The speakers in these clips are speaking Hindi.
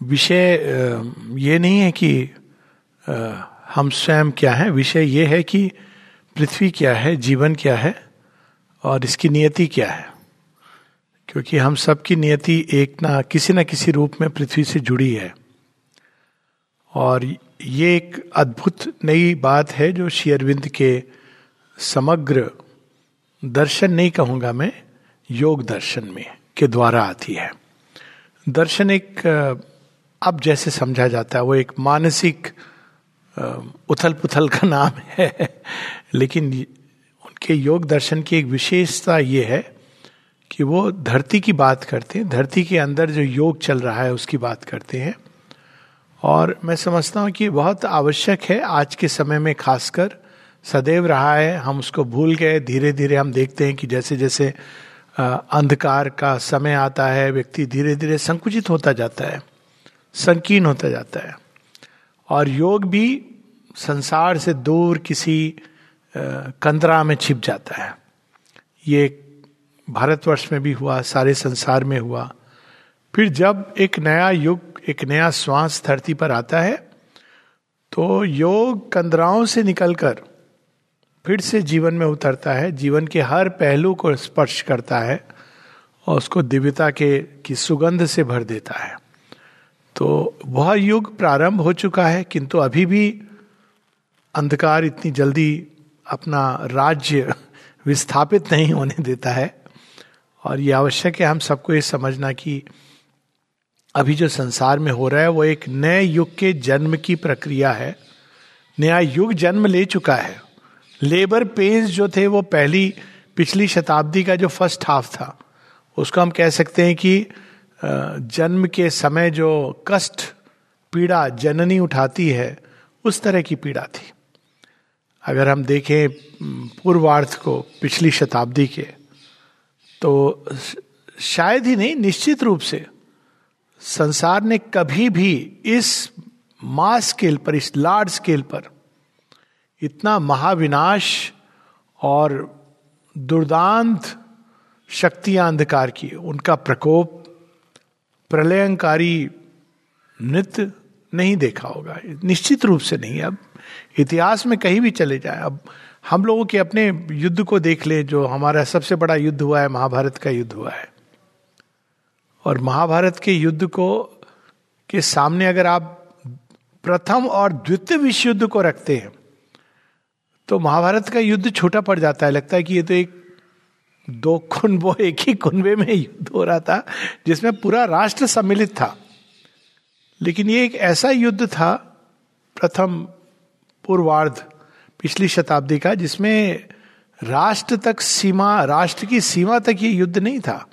विषय ये नहीं है कि हम स्वयं क्या है। विषय ये है कि पृथ्वी क्या है, जीवन क्या है और इसकी नियति क्या है। क्योंकि हम सबकी नियति एक ना, किसी ना किसी रूप में पृथ्वी से जुड़ी है। और ये एक अद्भुत नई बात है जो शेयरविंद के समग्र दर्शन, नहीं कहूँगा मैं, योग दर्शन में, के द्वारा आती है। दर्शन एक अब जैसे समझा जाता है, वो एक मानसिक उथल पुथल का नाम है। लेकिन उनके योग दर्शन की एक विशेषता ये है कि वो धरती की बात करते हैं। धरती के अंदर जो योग चल रहा है, उसकी बात करते हैं। और मैं समझता हूँ कि बहुत आवश्यक है आज के समय में खासकर सदैव रहा है, हम उसको भूल गए धीरे धीरे हम देखते हैं कि जैसे जैसे अंधकार का समय आता है, व्यक्ति धीरे धीरे संकुचित होता जाता है। संकीर्ण होता जाता है। और योग भी संसार से दूर किसी कंदरा में छिप जाता है। ये भारतवर्ष में भी हुआ, सारे संसार में हुआ। फिर जब एक नया युग, एक नया श्वास धरती पर आता है तो योग कंदराओं से निकलकर फिर से जीवन में उतरता है। जीवन के हर पहलू को स्पर्श करता है और उसको दिव्यता के, की सुगंध से भर देता है। तो वह युग प्रारंभ हो चुका है, किंतु अभी भी अंधकार इतनी जल्दी अपना राज्य विस्थापित नहीं होने देता है। और ये आवश्यक है हम सबको ये समझना कि अभी जो संसार में हो रहा है, वो एक नए युग के जन्म की प्रक्रिया है। नया युग जन्म ले चुका है। लेबर पेन्स जो थे, वो पहली, पिछली शताब्दी का जो फ़र्स्ट हाफ़ था, उसको हम कह सकते हैं कि जन्म के समय जो कष्ट, पीड़ा जननी उठाती है, उस तरह की पीड़ा थी। अगर हम देखें पूर्वार्थ को पिछली शताब्दी के तो शायद ही नहीं, निश्चित रूप से संसार ने कभी भी इस मास स्केल पर, इस लार्ज स्केल पर इतना महाविनाश और दुर्दांत शक्तियाँ अंधकार की, उनका प्रकोप प्रलयंकारी नृत्य नहीं देखा होगा। निश्चित रूप से नहीं। अब इतिहास में कहीं भी चले जाए, अब हम लोगों के अपने युद्ध को देख ले, जो हमारा सबसे बड़ा युद्ध हुआ है, महाभारत का युद्ध हुआ है। और महाभारत के युद्ध को, के सामने अगर आप प्रथम और द्वितीय विश्व युद्ध को रखते हैं तो महाभारत का युद्ध छोटा पड़ जाता है। लगता है कि ये तो एक दो कुंभों एक ही कुंभे में युद्ध हो रहा था, जिसमें पूरा राष्ट्र सम्मिलित था। लेकिन ये एक ऐसा युद्ध था, प्रथम पूर्वार्ध पिछली शताब्दी का, जिसमें राष्ट्र तक सीमा, राष्ट्र की सीमा तक ये युद्ध नहीं था।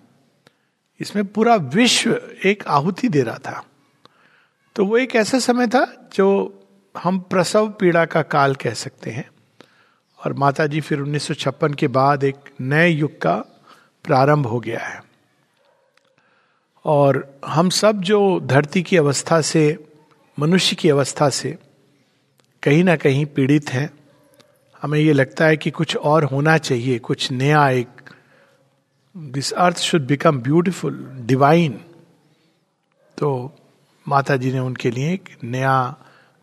इसमें पूरा विश्व एक आहुति दे रहा था। तो वो एक ऐसा समय था, जो हम प्रसव पीड़ा का काल कह सकते हैं। और माता जी फिर 1956 के बाद एक नए युग का प्रारंभ हो गया है। और हम सब जो धरती की अवस्था से, मनुष्य की अवस्था से कहीं ना कहीं पीड़ित हैं, हमें ये लगता है कि कुछ और होना चाहिए, कुछ नया, एक this earth should become beautiful divine तो माता जी ने उनके लिए एक नया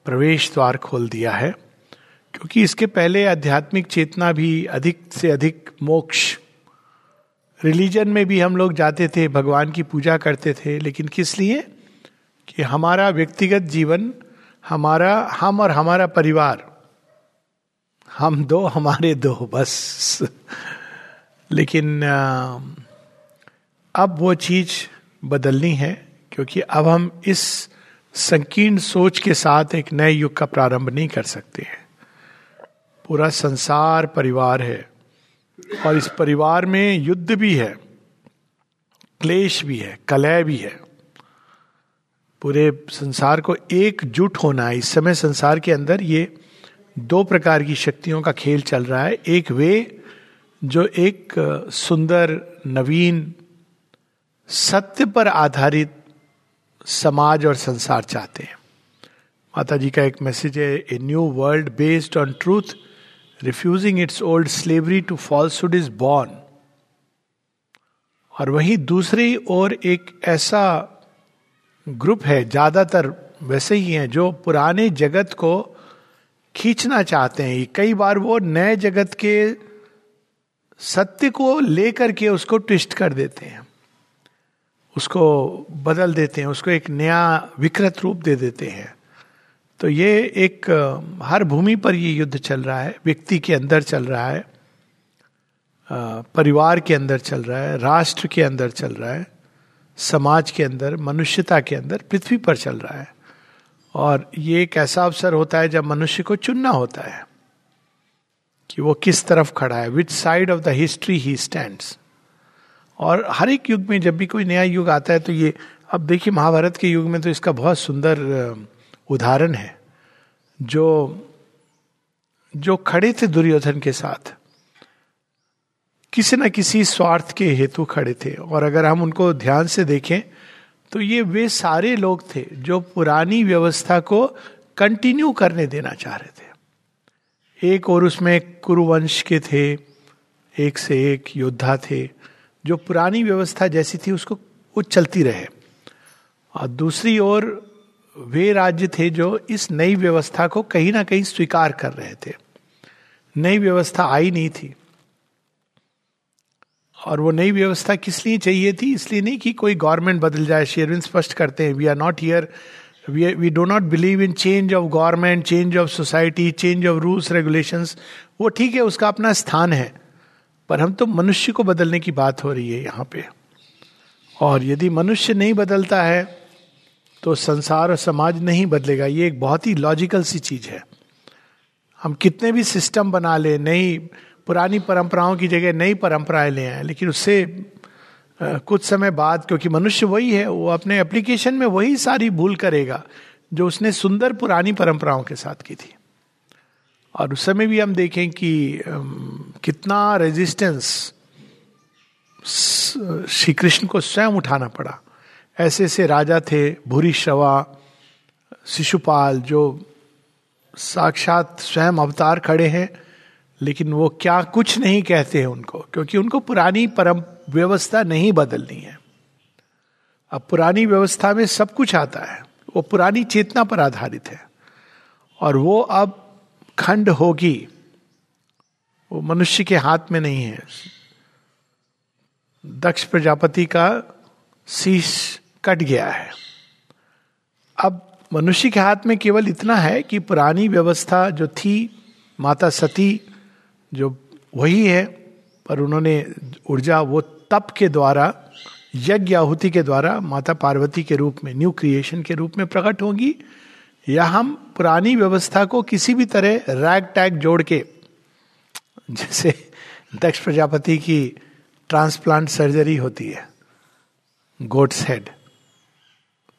प्रवेश द्वार खोल दिया है। क्योंकि इसके पहले आध्यात्मिक चेतना भी अधिक से अधिक मोक्ष। रिलीजन में भी हम लोग जाते थे, भगवान की पूजा करते थे, लेकिन किस लिए? कि हमारा व्यक्तिगत जीवन, हमारा, हम और हमारा परिवार, हम दो, हमारे दो, बस। लेकिन अब वो चीज़ बदलनी है, क्योंकि अब हम इस संकीर्ण सोच के साथ एक नए युग का प्रारंभ नहीं कर सकते हैं। पूरा संसार परिवार है। और इस परिवार में युद्ध भी है, क्लेश भी है कलय भी है। पूरे संसार को एकजुट होना है। इस समय संसार के अंदर ये दो प्रकार की शक्तियों का खेल चल रहा है। एक वे, जो एक सुंदर, नवीन, सत्य पर आधारित समाज और संसार चाहते हैं। माता जी का एक मैसेज है a new world based on truth refusing its old slavery to falsehood is born और वहीं दूसरी ओर एक ऐसा ग्रुप है, ज़्यादातर वैसे ही हैं, जो पुराने जगत को खींचना चाहते हैं। कई बार वो नए जगत के सत्य को लेकर के उसको ट्विस्ट कर देते हैं। उसको बदल देते हैं, उसको एक नया विकृत रूप दे देते हैं। तो ये एक हर भूमि पर ये युद्ध चल रहा है, व्यक्ति के अंदर चल रहा है परिवार के अंदर चल रहा है, राष्ट्र के अंदर चल रहा है, समाज के अंदर, मनुष्यता के अंदर, पृथ्वी पर चल रहा है। और ये एक ऐसा अवसर होता है जब मनुष्य को चुनना होता है कि वो किस तरफ़ खड़ा है which side of the history he stand और हर एक युग में जब भी कोई नया युग आता है तो ये, अब देखिए महाभारत के युग में तो इसका बहुत सुंदर उदाहरण है, जो जो खड़े थे दुर्योधन के साथ। किसी न किसी स्वार्थ के हेतु खड़े थे, और अगर हम उनको ध्यान से देखें तो ये वे सारे लोग थे जो पुरानी व्यवस्था को कंटिन्यू करने देना चाह रहे थे। एक और उसमें कुरुवंश के थे, एक से एक योद्धा थे, जो पुरानी व्यवस्था जैसी थी, उसको वो चलती रहे। और दूसरी ओर वे राज्य थे जो इस नई व्यवस्था को कहीं ना कहीं स्वीकार कर रहे थे। नई व्यवस्था आई नहीं थी। और वो नई व्यवस्था किस लिए चाहिए थी? इसलिए नहीं कि कोई गवर्नमेंट बदल जाए शेरविन स्पष्ट करते हैं we are not here we we do not believe in change of government change of society change of rules regulations वो ठीक है, उसका अपना स्थान है, पर हम तो मनुष्य को बदलने की बात हो रही है यहाँ पे। और यदि मनुष्य नहीं बदलता है तो संसार और समाज नहीं बदलेगा। ये एक बहुत ही लॉजिकल सी चीज़ है। हम कितने भी सिस्टम बना ले, नई पुरानी परंपराओं की जगह नई परंपराएँ ले आए, लेकिन उससे कुछ समय बाद, क्योंकि मनुष्य वही है, वो अपने एप्लीकेशन में वही सारी भूल करेगा, जो उसने सुंदर पुरानी परंपराओं के साथ की थी। और उस समय भी हम देखें कि कितना रेजिस्टेंस श्री कृष्ण को स्वयं उठाना पड़ा। ऐसे ऐसे राजा थे, भूरी श्रवा शिशुपाल, जो साक्षात स्वयं अवतार खड़े हैं, लेकिन वो क्या कुछ नहीं कहते हैं उनको, क्योंकि उनको पुरानी परम व्यवस्था नहीं बदलनी है। अब पुरानी व्यवस्था में सब कुछ आता है, वो पुरानी चेतना पर आधारित है। और वो अब खंड होगी, वो मनुष्य के हाथ में नहीं है। दक्ष प्रजापति का शीश कट गया है। अब मनुष्य के हाथ में केवल इतना है कि पुरानी व्यवस्था जो थी, माता सती जो वही है, पर उन्होंने ऊर्जा वो तप के द्वारा, यज्ञ आहुति के द्वारा माता पार्वती के रूप में न्यू क्रिएशन के रूप में प्रकट होंगी। या हम पुरानी व्यवस्था को किसी भी तरह रैग टैग जोड़ के, जैसे दक्ष प्रजापति की ट्रांसप्लांट सर्जरी होती है गोट्स हेड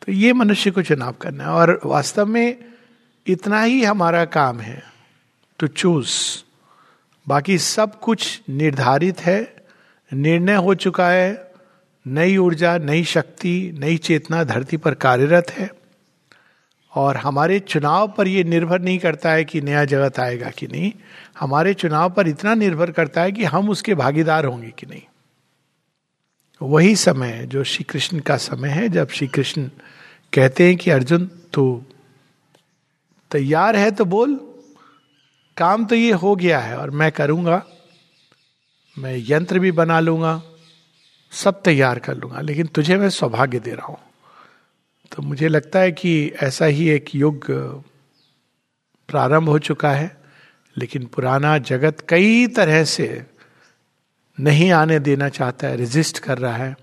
तो ये मनुष्य को चुनाव करना है। और वास्तव में इतना ही हमारा काम है टू चूज़ बाकी सब कुछ निर्धारित है, निर्णय हो चुका है, नई ऊर्जा, नई शक्ति, नई चेतना, धरती पर कार्यरत है। और हमारे चुनाव पर यह निर्भर नहीं करता है कि नया जगत आएगा कि नहीं। हमारे चुनाव पर इतना निर्भर करता है कि हम उसके भागीदार होंगे कि नहीं। वही समय जो श्री कृष्ण का समय है, जब श्री कृष्ण कहते हैं कि, अर्जुन, तू तैयार है तो बोल। काम तो ये हो गया है और मैं करूँगा। मैं यंत्र भी बना लूँगा, सब तैयार कर लूँगा, लेकिन तुझे मैं सौभाग्य दे रहा हूँ। तो मुझे लगता है कि ऐसा ही एक युग प्रारंभ हो चुका है, लेकिन पुराना जगत कई तरह से नहीं आने देना चाहता है रेजिस्ट कर रहा है।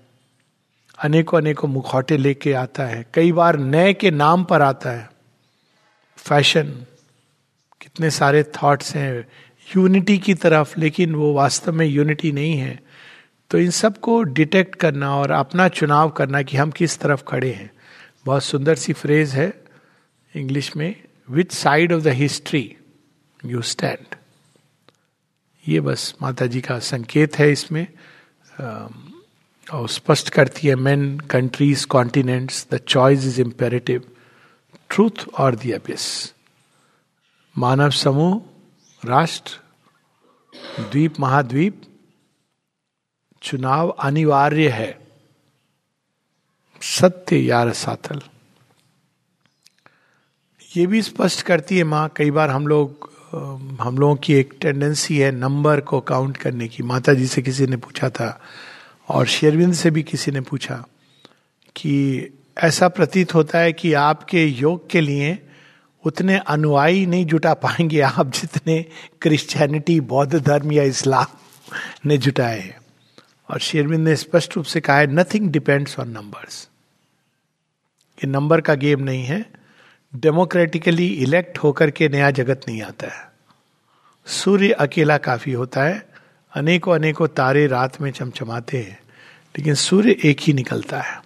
अनेकों अनेकों मुखौटे लेके आता है। कई बार नए के नाम पर आता है। फ़ैशन कितने सारे थॉट्स हैं। यूनिटी की तरफ़, लेकिन वो वास्तव में यूनिटी नहीं है। तो इन सबको डिटेक्ट करना और अपना चुनाव करना कि हम किस तरफ़ खड़े हैं। बहुत सुंदर सी फ्रेज है इंग्लिश में which side of the history you stand ये बस माता जी का संकेत है इसमें और स्पष्ट करती है men countries continents the choice is imperative truth और दी अबिस मानव समूह, राष्ट्र, द्वीप, महाद्वीप, चुनाव अनिवार्य है। सत्य यार साथल ये भी स्पष्ट करती है माँ, कई बार हम लोग हम लोगों की एक टेंडेंसी है नंबर को काउंट करने की। माता जी से किसी ने पूछा था और शेरविंद से भी किसी ने पूछा कि ऐसा प्रतीत होता है कि आपके योग के लिए उतने अनुयायी नहीं जुटा पाएँगे आप जितने क्रिश्चियनिटी बौद्ध धर्म या इस्लाम ने जुटाए हैं। और शेरविंद ने स्पष्ट रूप से कहा है नथिंग डिपेंड्स ऑन नंबर्स ये नंबर का गेम नहीं है। डेमोक्रेटिकली इलेक्ट होकर के नया जगत नहीं आता है। सूर्य अकेला काफ़ी होता है, अनेकों अनेकों तारे रात में चमचमाते हैं, लेकिन सूर्य एक ही निकलता है।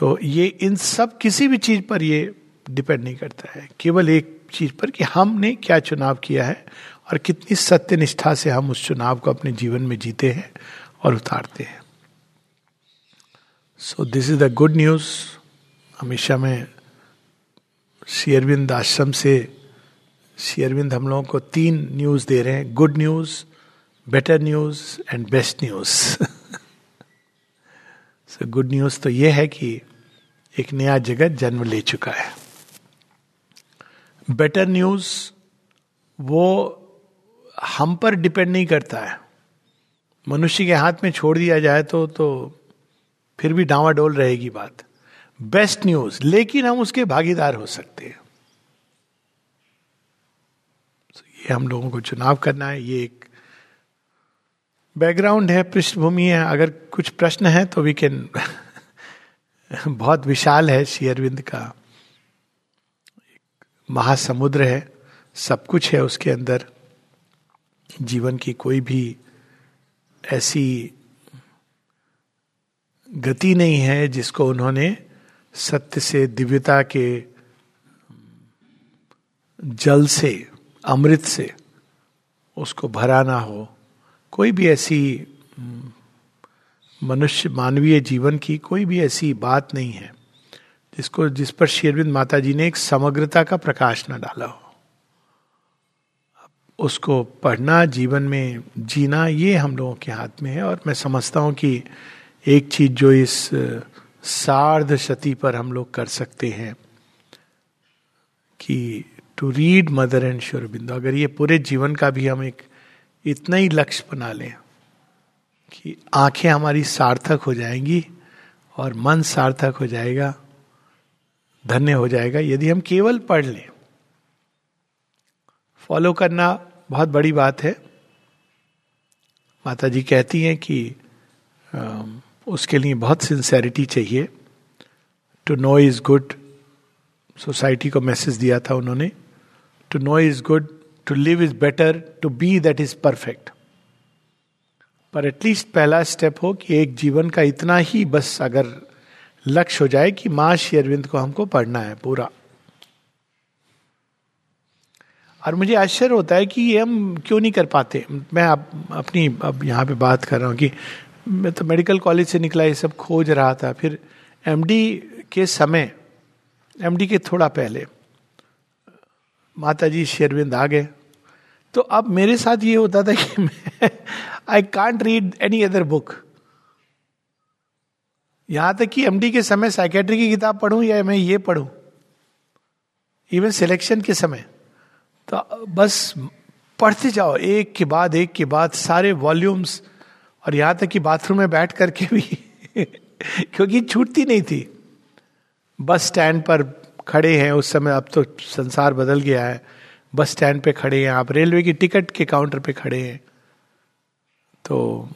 तो ये इन सब किसी भी चीज़ पर ये डिपेंड नहीं करता है। केवल एक चीज़ पर कि हमने क्या चुनाव किया है और कितनी सत्य निष्ठा से हम उस चुनाव को अपने जीवन में जीते हैं और उतारते हैं। So this is the good news हमेशा मैं शेयरविंद आश्रम से शेयरविंद हम लोगों को तीन न्यूज़ दे रहे हैं। Good news better news and best news so good news तो यह है कि एक नया जगत जन्म ले चुका है। बेटर न्यूज़ वो हम पर डिपेंड नहीं करता है। मनुष्य के हाथ में छोड़ दिया जाए तो तो फिर भी डावाडोल रहेगी बात। बेस्ट न्यूज़ लेकिन हम उसके भागीदार हो सकते हैं। So, ये हम लोगों को चुनाव करना है ये एक बैकग्राउंड है पृष्ठभूमि है। अगर कुछ प्रश्न है तो वी कैन बहुत विशाल है शेयरविंद का। महासमुद्र है सब कुछ है उसके अंदर। जीवन की कोई भी ऐसी गति नहीं है जिसको उन्होंने सत्य से, दिव्यता के जल से, अमृत से उसको भरा ना हो, कोई भी ऐसी मनुष्य, मानवीय जीवन की कोई भी ऐसी बात नहीं है, जिसको, जिस पर शेरविंद माता जी ने एक समग्रता का प्रकाश न डाला हो। उसको पढ़ना, जीवन में जीना, ये हम लोगों के हाथ में है, और मैं समझता हूँ कि एक चीज़ जो इस सार्ध शती पर हम लोग कर सकते हैं कि to read Mother and Sri Aurobindo अगर ये पूरे जीवन का भी हम एक इतना ही लक्ष्य बना लें कि आँखें हमारी सार्थक हो जाएँगी और मन सार्थक हो जाएगा, धन्य हो जाएगा, यदि हम केवल पढ़ लें। फॉलो करना बहुत बड़ी बात है। माता जी कहती हैं कि उसके लिए बहुत सिंसेरिटी चाहिए। To know is good society को मैसेज दिया था उन्होंने। To know is good to live is better to be that is perfect पर एटलीस्ट पहला स्टेप हो कि एक जीवन का इतना ही बस अगर लक्ष्य हो जाए कि माँ अरविंद को हमको पढ़ना है पूरा। और मुझे आश्चर्य होता है कि ये हम क्यों नहीं कर पाते? मैं अब अपनी, अब यहाँ पे बात कर रहा हूँ कि मैं तो मेडिकल कॉलेज से निकला, ये सब खोज रहा था। फिर एमडी के समय एमडी के थोड़ा पहले माता जी शेरविंद आ गए। तो अब मेरे साथ ये होता था कि मैं I can't read any other book यहाँ तक कि एमडी के समय साइकेट्री की किताब पढ़ूं या मैं ये पढ़ूं इवन सिलेक्शन के समय। तो बस, पढ़ते जाओ, एक के बाद, एक के बाद सारे वॉल्यूम्स और यहाँ तक कि बाथरूम में बैठ करके भी क्योंकि छूटती नहीं थी। बस स्टैंड पर खड़े हैं, उस समय अब तो संसार बदल गया है। बस स्टैंड पे खड़े हैं, आप रेलवे की टिकट के काउंटर पे खड़े हैं। तो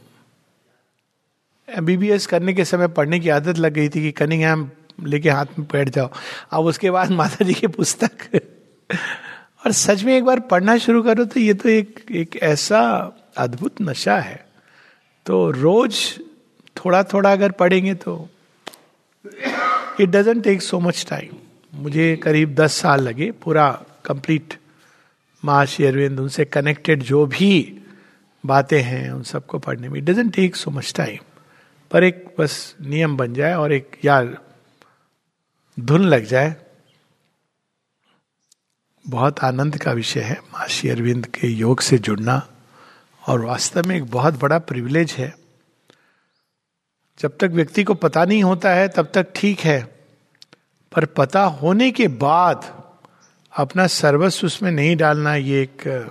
एमबीबीएस करने के समय पढ़ने की आदत लग गई थी कि कनिंग हम लेके हाथ में बैठ जाओ। अब उसके बाद माता जी की पुस्तक। और सच में एक बार पढ़ना शुरू करो तो ये तो एक एक ऐसा अद्भुत नशा है। तो रोज थोड़ा थोड़ा अगर पढ़ेंगे तो it doesn't take so much time मुझे करीब दस साल लगे पूरा कंप्लीट माँ अरविंद, उनसे कनेक्टेड जो भी बातें हैं, उन सबको पढ़ने में. It doesn't take so much time पर एक बस नियम बन जाए और एक यार धुन लग जाए। बहुत आनंद का विषय है माशी अरविंद के योग से जुड़ना। और वास्तव में एक बहुत बड़ा प्रिविलेज है। जब तक व्यक्ति को पता नहीं होता है, तब तक ठीक है। पर पता होने के बाद अपना सर्वस्व उसमें नहीं डालना, ये एक,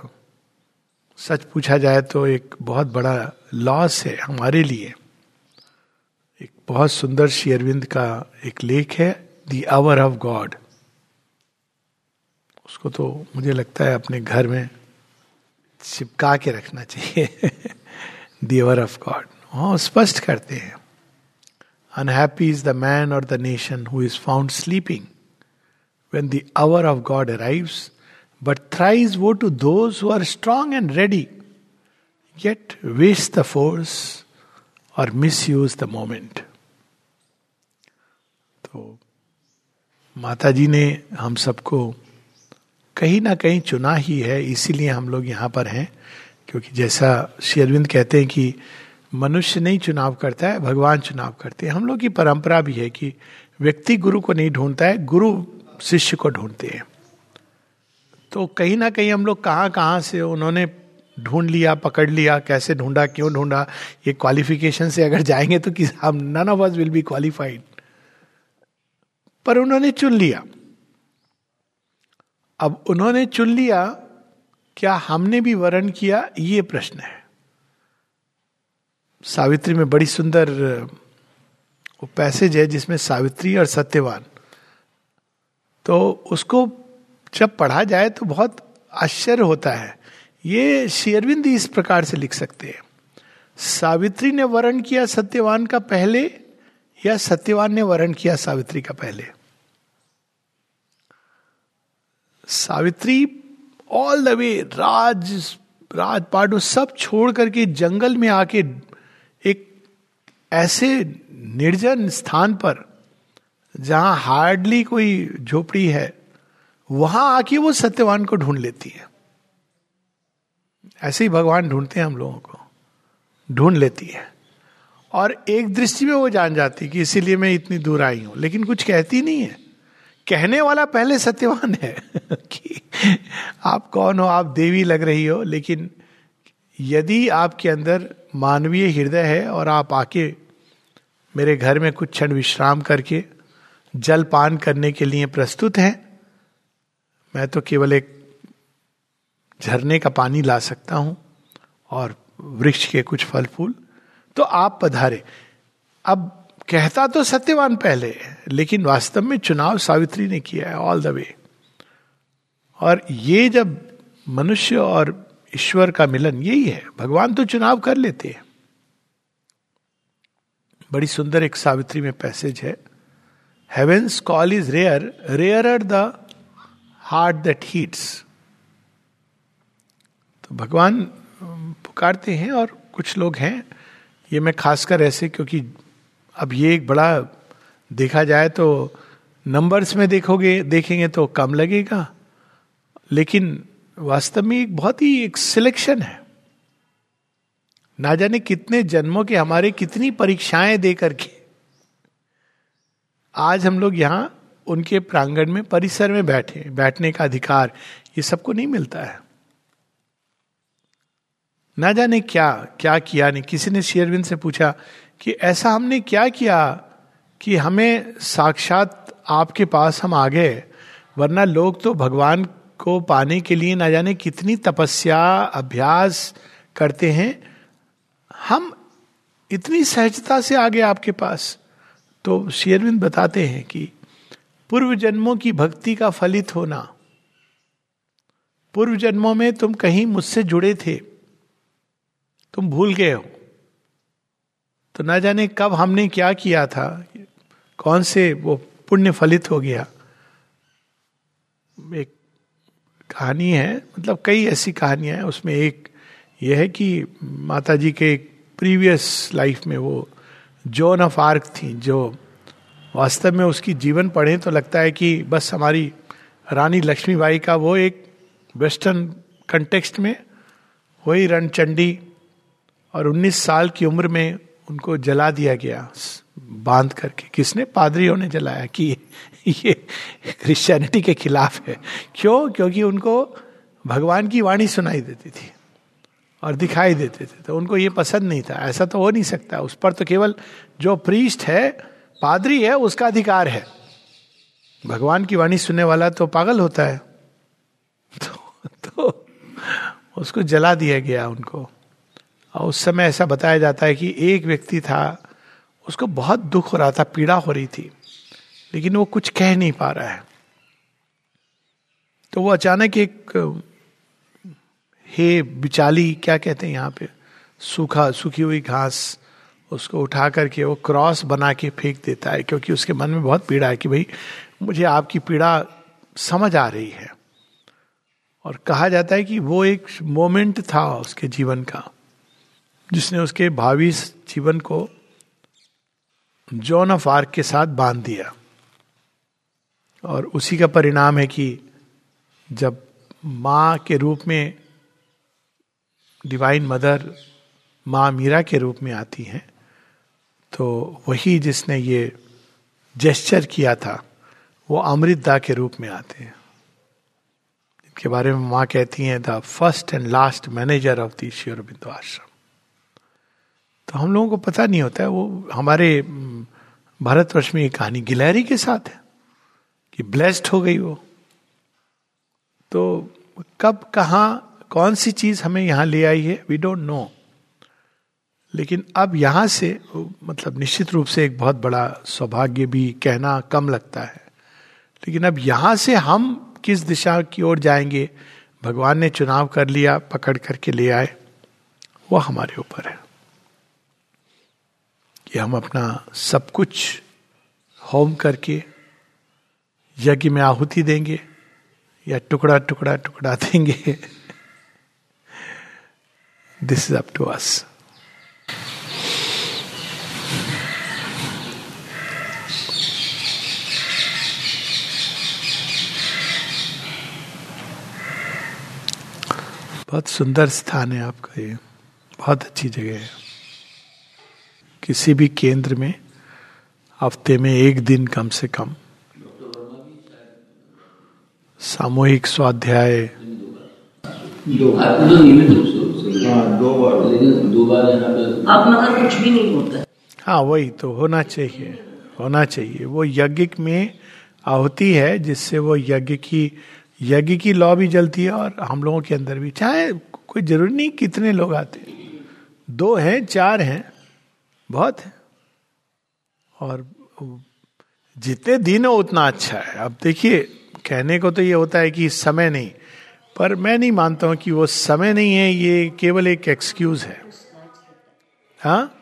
सच पूछा जाए तो एक बहुत बड़ा लॉस है हमारे लिए। एक बहुत सुंदर शेयरविंद का एक लेख है दी आवर ऑफ़ गॉड उसको तो मुझे लगता है अपने घर में चिपका के रखना चाहिए। The of God. हाँ स्पष्ट करते हैं। अनहैप्पी इज़ द मैन और the nation who is found sleeping when the hour of God arrives but thrice woe to those are strong and ready get yet the force और मिस यूज़ द मोमेंट तो माता जी ने हम सबको कहीं ना कहीं चुना ही है, इसीलिए हम लोग यहाँ पर हैं, क्योंकि जैसा श्री अरविंद कहते हैं कि मनुष्य नहीं चुनाव करता है, भगवान चुनाव करते हैं। हम लोग की परंपरा भी है कि व्यक्ति गुरु को नहीं ढूंढता है, गुरु शिष्य को ढूंढते हैं। तो कहीं ना कहीं हम लोग कहाँ कहाँ से उन्होंने ढूंढ लिया, पकड़ लिया, कैसे ढूंढा, क्यों ढूंढा, ये क्वालिफिकेशन से अगर जाएँगे तो किस, हम none of us will be qualified पर उन्होंने चुन लिया। अब उन्होंने चुन लिया, क्या हमने भी वर्ण किया? ये प्रश्न है। सावित्री में बड़ी सुंदर, वो पैसेज है जिसमें सावित्री और सत्यवान। तो उसको जब पढ़ा जाए तो बहुत आश्चर्य होता है। ये शेरविंद इस प्रकार से लिख सकते हैं। सावित्री ने वर्ण किया सत्यवान का पहले या सत्यवान ने वर्ण किया सावित्री का पहले? सावित्री ऑल द वे राज, राजपाट सब छोड़ करके जंगल में आके एक ऐसे निर्जन स्थान पर, जहाँ हार्डली कोई झोपड़ी है, वहाँ आके वो सत्यवान को ढूंढ लेती है। ऐसे ही भगवान ढूंढते हैं हम लोगों को, ढूंढ लेती है। और एक दृष्टि में वो जान जाती है कि इसीलिए मैं इतनी दूर आई हूँ, लेकिन कुछ कहती नहीं है। कहने वाला पहले सत्यवान है कि आप कौन हो, आप देवी लग रही हो, लेकिन यदि आपके अंदर मानवीय हृदय है और आप आके मेरे घर में कुछ क्षण विश्राम करके जल पान करने के लिए प्रस्तुत हैं, मैं तो केवल एक झरने का पानी ला सकता हूँ और वृक्ष के कुछ फल फूल तो आप पधारे। अब कहता तो सत्यवान पहले, लेकिन वास्तव में चुनाव सावित्री ने किया है ऑल द वे और ये जब मनुष्य और ईश्वर का मिलन यही है, भगवान तो चुनाव कर लेते हैं। बड़ी सुंदर एक सावित्री में पैसेज है heaven's call is rare rare are the hearts that heats तो भगवान पुकारते हैं और कुछ लोग हैं, ये मैं खासकर ऐसे क्योंकि अब ये एक बड़ा देखा जाए तो नंबर्स में देखोगे, देखेंगे तो कम लगेगा। लेकिन वास्तव में एक बहुत ही एक सिलेक्शन है। ना जाने कितने जन्मों के हमारे कितनी परीक्षाएँ दे करके आज हम लोग यहाँ उनके प्रांगण में, परिसर में बैठे, बैठने का अधिकार, ये सबको नहीं मिलता है। ना जाने क्या क्या किया नहीं। किसी ने शेयरविंद से पूछा कि ऐसा हमने क्या किया कि हमें साक्षात आपके पास हम आ गए? वरना लोग तो भगवान को पाने के लिए ना जाने कितनी तपस्या, अभ्यास करते हैं। हम इतनी सहजता से आ गए आपके पास। तो शेयरविंद बताते हैं कि पूर्व जन्मों की भक्ति का फलित होना। पूर्व जन्मों में तुम कहीं मुझसे जुड़े थे। तुम भूल गए हो। तो ना जाने कब हमने क्या किया था, कौन से वो पुण्य फलित हो गया। एक कहानी है मतलब कई ऐसी कहानियाँ हैं, उसमें एक यह है कि माता जी के एक प्रीवियस लाइफ में वो जोन ऑफ़ आर्क थी, जो वास्तव में उसकी जीवन पढ़े तो लगता है कि बस हमारी रानी लक्ष्मीबाई का वो एक वेस्टर्न कंटेक्स्ट में वही रणचंडी और 19 साल की उम्र में उनको जला दिया गया बाँध करके। किसने? पादरियों ने जलाया कि ये क्रिश्चियनिटी के खिलाफ है। क्यों? क्योंकि उनको भगवान की वाणी सुनाई देती थी और दिखाई देते थे। तो उनको ये पसंद नहीं था। ऐसा तो हो नहीं सकता। उस पर तो केवल जो प्रीस्ट है पादरी है उसका अधिकार है। भगवान की वाणी सुनने वाला तो पागल होता है। तो, तो उसको जला दिया गया उनको। और उस समय ऐसा बताया जाता है कि एक व्यक्ति था, उसको बहुत दुख हो रहा था, पीड़ा हो रही थी, लेकिन वो कुछ कह नहीं पा रहा है। तो वो अचानक एक, हे बिचाली, क्या कहते हैं यहाँ पे? सूखा, सूखी हुई घास, उसको उठा करके वो क्रॉस बना के फेंक देता है, क्योंकि उसके मन में बहुत पीड़ा है कि भाई, मुझे आपकी पीड़ा समझ आ रही है। और कहा जाता है कि वो एक मोमेंट था उसके जीवन का। जिसने उसके भावी जीवन को जॉन ऑफ़ आर्क के साथ बाँध दिया। और उसी का परिणाम है कि जब माँ के रूप में डिवाइन मदर माँ मीरा के रूप में आती हैं तो वही जिसने ये जेस्चर किया था, वो अमृतदा के रूप में आते हैं। इनके बारे में माँ कहती हैं, the first and last manager of the Sri Aurobindo Ashram. तो हम लोगों को पता नहीं होता है, वो हमारे भारतवर्ष में ये कहानी गिलहरी के साथ है, कि ब्लेस्ड हो गई वो। तो कब, कहा, कौन सी चीज़ हमें यहाँ ले आई है वी डोंट नो लेकिन अब यहाँ से मतलब निश्चित रूप से एक बहुत बड़ा सौभाग्य भी कहना कम लगता है। लेकिन अब यहाँ से हम किस दिशा की ओर जाएँगे, भगवान ने चुनाव कर लिया, पकड़ करके ले आए, वो हमारे ऊपर है। कि हम अपना सब कुछ होम करके यज्ञ में आहुति देंगे या टुकड़ा टुकड़ा टुकड़ा देंगे। This is up to us बहुत सुंदर स्थान है आपका ये। बहुत अच्छी जगह है। किसी भी केंद्र में हफ़्ते में एक दिन कम से कम सामूहिक स्वाध्याय। दो बार दो बार आप मगर कुछ भी नहीं होता हाँ वही तो होना चाहिए होना चाहिए। वो यज्ञ में आहुति है जिससे वो यज्ञ की यज्ञ की लॉ भी जलती है और हम लोगों के अंदर भी। चाहे कोई ज़रूरी नहीं कितने लोग आते दो हैं चार हैं बहुत है। और जितने दिन हो, उतना अच्छा है। अब देखिए, कहने को तो ये होता है कि समय नहीं, पर मैं नहीं मानता हूँ कि वो समय नहीं है, ये केवल एक एक्सक्यूज है। हाँ?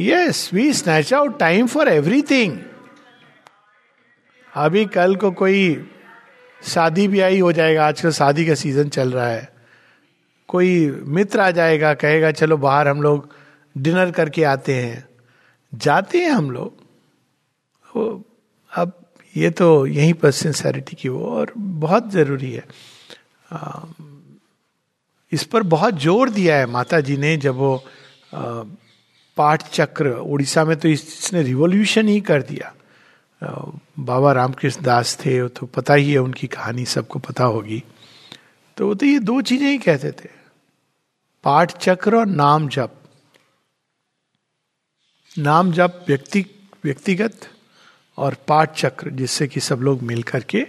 Yes we snatch out time for everything अभी कल को कोई शादी आई हो जाएगा, आजकल शादी का सीज़न चल रहा है। कोई मित्र आ जाएगा, कहेगा, चलो बाहर हम लोग डिनर करके आते हैं। जाते हैं हम लोग। अब ये तो यहीं पर सिंसेरिटी की वो और बहुत ज़रूरी है। इस पर बहुत ज़ोर दिया है माता जी ने जब वो पाठ चक्र उड़ीसा में तो इसने रिवोल्यूशन ही कर दिया। बाबा रामकृष्ण दास थे तो पता ही है उनकी कहानी, सबको पता होगी। तो वो तो ये दो चीज़ें ही कहते थे। पाठ चक्र और नाम जप। नाम जब व्यक्ति, व्यक्तिगत और पाठ चक्र, जिससे कि सब लोग मिल करके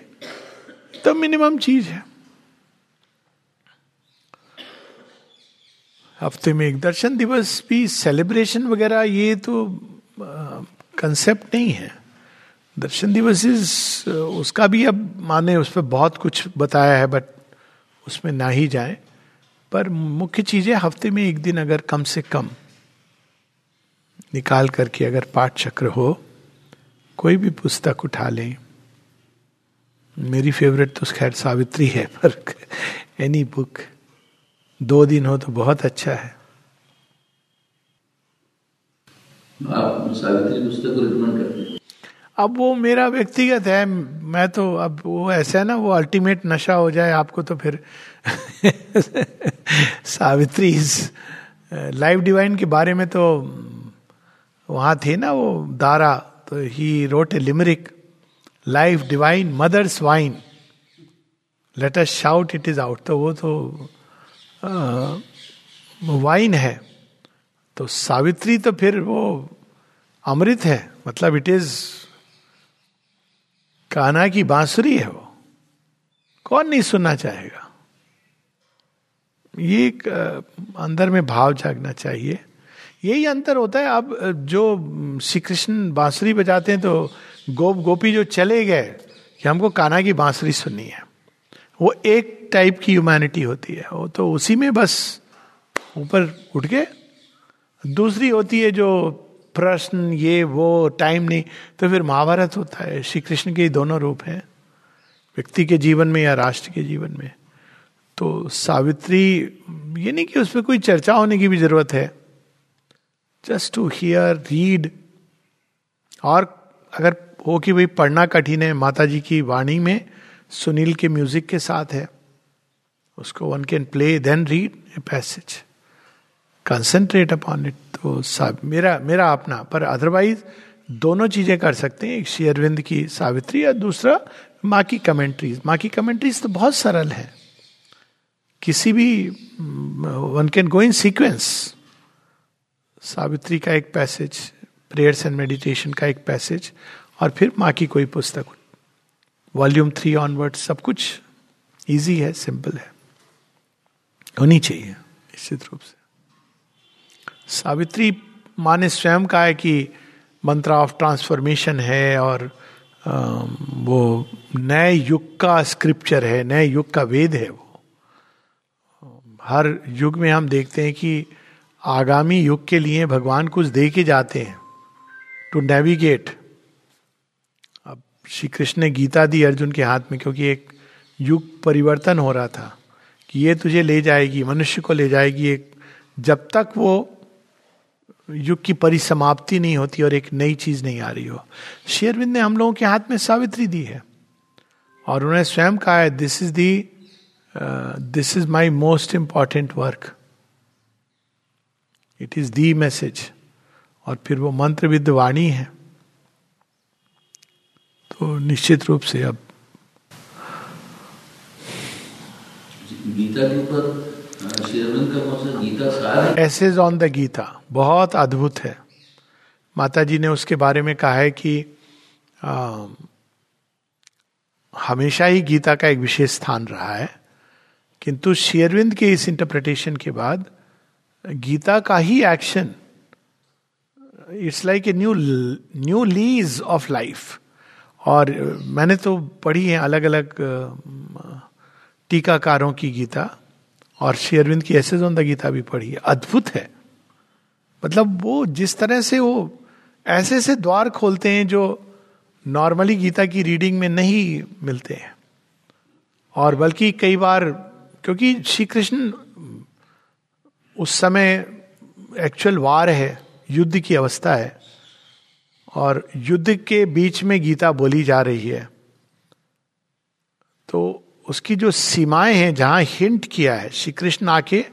तो मिनिमम चीज़ है। हफ़्ते में एक दर्शन दिवस भी सेलिब्रेशन वगैरह, ये तो कंसेप्ट नहीं है। दर्शन दिवस इज़ उसका भी अब माने उस पर बहुत कुछ बताया है बट उसमें ना ही जाए। पर मुख्य चीज़ हफ़्ते में एक दिन अगर कम से कम निकाल करके अगर पाठ चक्र हो कोई भी पुस्तक उठा लें। मेरी फेवरेट तो खैर सावित्री है पर एनी बुक दो दिन हो तो बहुत अच्छा है। आप सावित्री पुस्तक को रिकमेंड करते हैं? अब वो मेरा व्यक्तिगत है मैं तो अब वो ऐसा है ना वो अल्टीमेट नशा हो जाए आपको तो फिर सावित्री लाइफ डिवाइन के बारे में तो वहाँ थे ना वो दारा तो he wrote a limerick life divine mother's wine let us shout it is out तो वो तो वाइन है। तो सावित्री तो फिर वो अमृत है। मतलब इट इज़ काना की बांसुरी है वो। कौन नहीं सुनना चाहेगा? ये अंदर में भाव जागना चाहिए। यही अंतर होता है। अब जो श्री कृष्ण बांसुरी बजाते हैं तो गोप, गोपी जो चले गए, कि हमको काना की बांसुरी सुननी है। वो एक टाइप की ह्यूमैनिटी होती है। वो तो उसी में बस ऊपर उठ के दूसरी होती है जो प्रश्न, ये, वो, टाइम नहीं तो फिर महाभारत होता है। श्री कृष्ण के दोनों रूप हैं। व्यक्ति के जीवन में या राष्ट्र के जीवन में। तो सावित्री, ये नहीं कि उसमें कोई चर्चा होने की भी ज़रूरत है। जस्ट टू हियर रीड और अगर हो कि भाई पढ़ना कठिन है माता जी की वाणी में सुनील के म्यूज़िक के साथ है, उसको one can play then read a passage concentrate upon it तो सब, मेरा मेरा अपना, पर अदरवाइज़ दोनों चीज़ें कर सकते हैं, एक शेयरविंद की सावित्री और दूसरा माँ की कमेंट्रीज माँ की कमेंट्रीज तो बहुत सरल है। किसी भी one can go in sequence Savitri का एक पैसेज प्रेयर्स एंड मेडिटेशन का एक पैसेज और फिर माँ की कोई पुस्तक। वॉल्यूम थ्री ऑनवर्ड सब कुछ इजी है सिंपल है। होनी चाहिए, निश्चित रूप से। सावित्री माँ ने स्वयं कहा है कि मंत्र ऑफ़ ट्रांसफॉर्मेशन है और वो नए युग का स्क्रिप्चर है, नए युग का वेद है वो। हर युग में हम देखते हैं कि आगामी युग के लिए भगवान कुछ दे के जाते हैं। टू नेविगेट अब श्री कृष्ण ने गीता दी अर्जुन के हाथ में क्योंकि एक युग परिवर्तन हो रहा था कि ये तुझे ले जाएगी, मनुष्य को ले जाएगी, एक जब तक वो युग की परिसमाप्ति नहीं होती और एक नई चीज़ नहीं आ रही हो। शेरविंद ने हम लोगों के हाथ में सावित्री दी है और उन्होंने स्वयं कहा है this is the this is my most important work it is the message और फिर वो मंत्र विद्वाणी है। तो निश्चित रूप से अब एसेज ऑन द गीता बहुत अद्भुत है। माता जी ने उसके बारे में कहा है कि आ, हमेशा ही गीता का एक विशेष स्थान रहा है। किंतु शेरविंद के इस इंटरप्रिटेशन के बाद गीता का ही action it's like a new new lease of life और मैंने तो पढ़ी है अलग अलग टीकाकारों की गीता, और श्री अरविंद की ऐसे ऑन द गीता भी पढ़ी है। अद्भुत है। मतलब वो जिस तरह से वो ऐसे ऐसे द्वार खोलते हैं जो नॉर्मली गीता की रीडिंग में नहीं मिलते हैं। और बल्कि कई बार, क्योंकि श्री कृष्ण उस समय एक्चुअल वार है, युद्ध की अवस्था है, और युद्ध के बीच में गीता बोली जा रही है। तो उसकी जो सीमाएँ हैं, जहाँ हिंट किया है श्री कृष्ण आके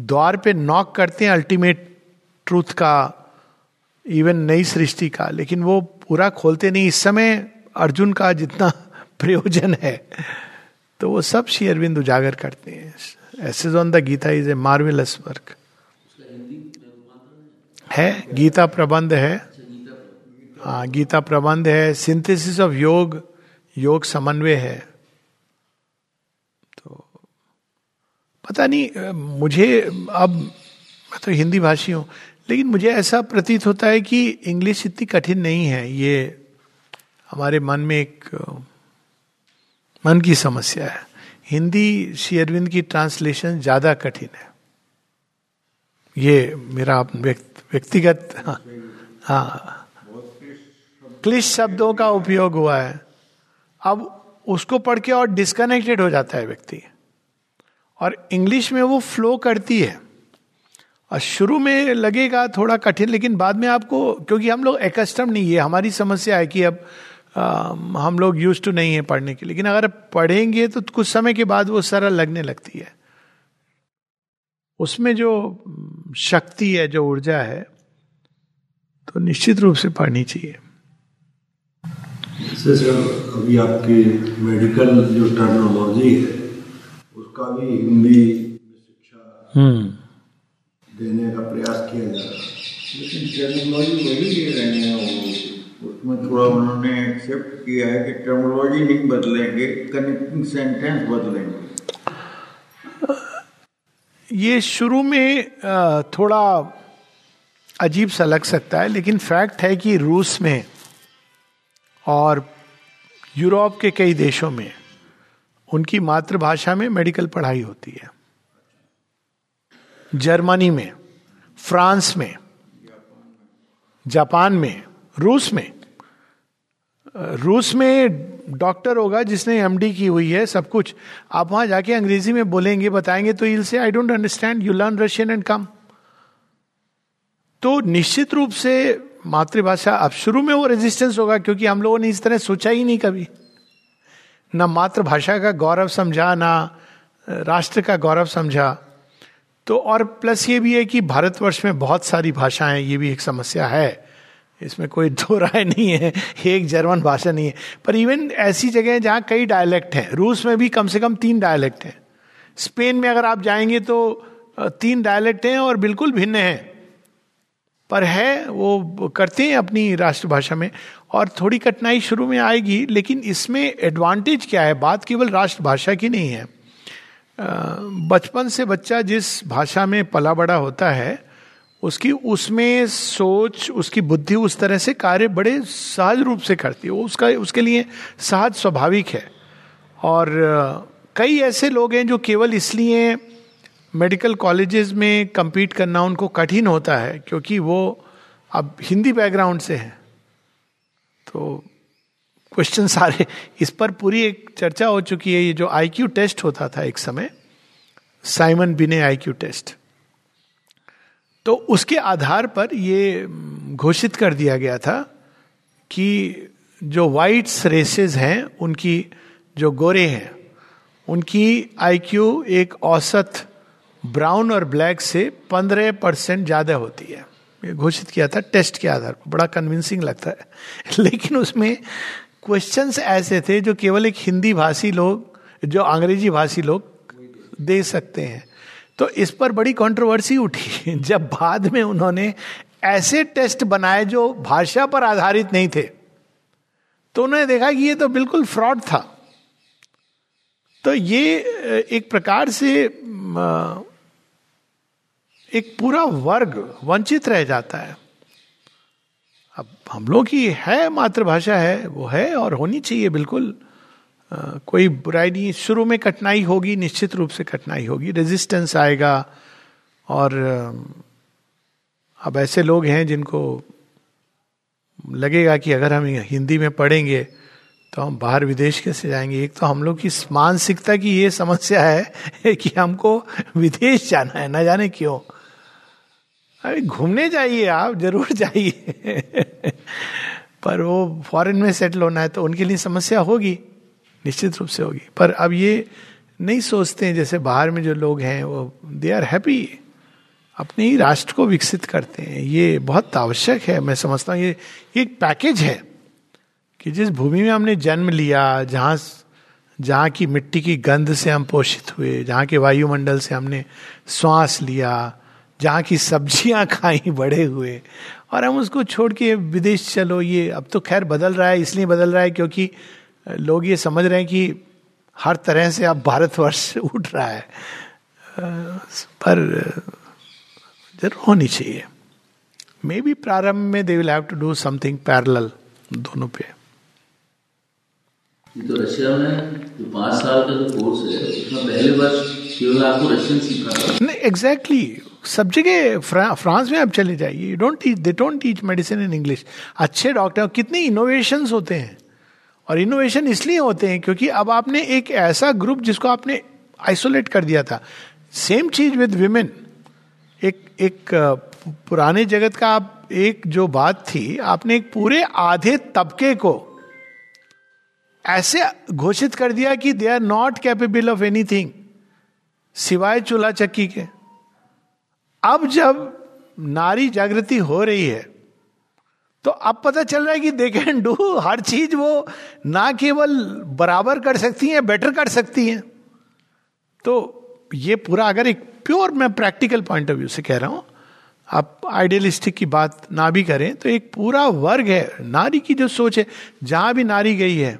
द्वार पे नॉक करते हैं अल्टीमेट ट्रूथ का इवन नई सृष्टि का, लेकिन वो पूरा खोलते नहीं। इस समय अर्जुन का जितना प्रयोजन है तो वो सब श्री अरविंद उजागर करते हैं। Essays on the Gita is a marvellous work है? गीता प्रबंध है। हाँ गीता प्रबंध है। सिंथेसिस ऑफ़ योग योग समन्वय है। तो पता नहीं, मुझे अब, मैं तो हिंदी भाषी हूँ, लेकिन मुझे ऐसा प्रतीत होता है कि इंग्लिश इतनी कठिन नहीं है। ये हमारे मन में एक, मन की समस्या है। हिंदी श्री अरविंद की ट्रांसलेशन ज़्यादा कठिन है। ये मेरा व्यक्तिगत हाँ, हाँ। क्लिश शब्दों का उपयोग हुआ है। अब उसको पढ़ के और डिस्कनेक्टेड हो जाता है व्यक्ति। और इंग्लिश में वो फ्लो करती है। और शुरू में लगेगा थोड़ा कठिन लेकिन बाद में आपको क्योंकि हम लोग एकस्टम नहीं है हमारी समस्या है कि अब हम लोग यूज़ टू नहीं है पढ़ने के लेकिन अगर पढ़ेंगे तो कुछ समय के बाद वो सरल लगने लगती है। उसमें जो शक्ति है जो ऊर्जा है तो निश्चित रूप से पढ़नी चाहिए। सर अभी आपकी मेडिकल जो टर्नोलॉजी है उसका भी हिंदी शिक्षा देने का प्रयास किया जा रहा है। लेकिन टेक्नोलॉजी वही दे रहे हैं वो। उसमें थोड़ा उन्होंने एक्सेप्ट किया है कि टेक्नोलॉजी नहीं बदलेंगे कनेक्टिंग सेंटेंस बदलेंगे। ये शुरू में थोड़ा अजीब सा लग सकता है, लेकिन फैक्ट है कि रूस में और यूरोप के कई देशों में उनकी मातृभाषा में मेडिकल पढ़ाई होती है। जर्मनी में, फ्रांस में, जापान में रूस में। रूस में डॉक्टर होगा जिसने एमडी की हुई है सब कुछ। आप वहाँ जाके अंग्रेज़ी में बोलेंगे, बताएँगे तो इल से I don't understand you learn Russian and come तो निश्चित रूप से मातृभाषा अब शुरू में वो रेजिस्टेंस होगा, क्योंकि हम लोगों ने इस तरह सोचा ही नहीं कभी। ना मातृभाषा का गौरव समझा, ना राष्ट्र का गौरव समझा। तो और प्लस ये भी है कि भारतवर्ष में बहुत सारी भाषाएँ, ये भी एक समस्या है। इसमें कोई दो राय नहीं है, एक जर्मन भाषा नहीं है। पर इवन ऐसी जगह है जहाँ कई डायलेक्ट हैं। रूस में भी कम से कम तीन डायलेक्ट हैं। स्पेन में अगर आप जाएँगे तो तीन डायलेक्ट हैं और बिल्कुल भिन्न हैं। पर है, वो करते हैं अपनी राष्ट्रभाषा में। और थोड़ी कठिनाई शुरू में आएगी, लेकिन इसमें एडवांटेज क्या है? बात केवल राष्ट्रभाषा की नहीं है। बचपन से बच्चा जिस भाषा में पला बड़ा होता है उसकी उसमें सोच, उसकी बुद्धि उस तरह से कार्य बड़े सहज रूप से करती है। वो उसका, उसके लिए सहज स्वाभाविक है। और कई ऐसे लोग हैं जो केवल इसलिए मेडिकल कॉलेजेस में compete करना उनको कठिन होता है, क्योंकि वो अब हिंदी बैकग्राउंड से हैं। तो क्वेश्चन सारे इस पर पूरी एक चर्चा हो चुकी है। ये जो आईक्यू टेस्ट होता था एक समय साइमन बिने आईक्यू टेस्ट तो उसके आधार पर ये घोषित कर दिया गया था कि जो वाइट्स रेसेस हैं, उनकी जो गोरे हैं, उनकी आईक्यू एक औसत ब्राउन और ब्लैक से पंद्रह परसेंट ज़्यादा होती है। ये घोषित किया था टेस्ट के आधार पर। बड़ा कन्विंसिंग लगता है। लेकिन उसमें क्वेश्चंस ऐसे थे जो केवल एक हिंदी भाषी लोग, जो अंग्रेज़ी भाषी लोग दे सकते हैं। तो इस पर बड़ी कंट्रोवर्सी उठी। जब बाद में उन्होंने ऐसे टेस्ट बनाए जो भाषा पर आधारित नहीं थे तो उन्होंने देखा कि ये तो बिल्कुल फ्रॉड था। तो ये एक प्रकार से एक पूरा वर्ग वंचित रह जाता है। अब हम लोग की है मातृभाषा है, वो है और होनी चाहिए बिल्कुल। कोई बुराई नहीं, शुरू में कठिनाई होगी, निश्चित रूप से कठिनाई होगी। रेजिस्टेंस आएगा और अब ऐसे लोग हैं जिनको लगेगा कि अगर हम हिंदी में पढ़ेंगे तो हम बाहर विदेश कैसे जाएँगे? एक तो हम लोग की मानसिकता की ये समस्या है कि हमको विदेश जाना है, ना जाने क्यों। अरे, घूमने जाइए आप, ज़रूर जाइए। पर वो फॉरेन में सेटल होना है तो उनके लिए समस्या होगी। निश्चित रूप से होगी। पर अब ये नहीं सोचते हैं, जैसे बाहर में जो लोग हैं, वो दे आर हैप्पी अपने ही राष्ट्र को विकसित करते हैं। ये बहुत आवश्यक है, मैं समझता हूँ, ये एक पैकेज है कि जिस भूमि में हमने जन्म लिया, जहाँ जहाँ की मिट्टी की गंध से हम पोषित हुए, जहाँ के वायुमंडल से हमने श्वास लिया, जहाँ की सब्ज़ियाँ खाई, बड़े हुए, और हम उसको छोड़ के विदेश चलो, ये अब तो खैर बदल रहा है, इसलिए बदल रहा है क्योंकि लोग ये समझ रहे हैं कि हर तरह से अब भारतवर्ष उठ रहा है। पर ज़रूर होनी चाहिए। मे बी प्रारंभ में they will have to do something parallel दोनों पे। तो रशिया में जो पाँच साल का जो कोर्स है उसमें पहले वर्ष केवल आपको रशियन सीखना नहीं एग्जैक्टली सब जगह फ्रा, फ्रांस में आप चले जाइए you don't teach they don't teach medicine in English अच्छे डॉक्टर कितने इनोवेशंस होते हैं। और इनोवेशन इसलिए होते हैं क्योंकि अब आपने एक ऐसा ग्रुप जिसको आपने आइसोलेट कर दिया था। सेम चीज़ विद विमेन एक एक पुराने जगत का आप एक जो बात थी, आपने एक पूरे आधे तबके को ऐसे घोषित कर दिया कि they are not capable of anything सिवाय चूल्हा चक्की के। अब जब नारी जागृति हो रही है तो अब पता चल रहा है कि दे कैन डू हर चीज़ वो ना केवल बराबर कर सकती हैं बेटर कर सकती हैं। तो ये पूरा अगर एक प्योर मैं प्रैक्टिकल पॉइंट ऑफ़ व्यू से कह रहा हूँ, आप आइडियलिस्टिक की बात ना भी करें तो एक पूरा वर्ग है, नारी की जो सोच है, जहाँ भी नारी गई है,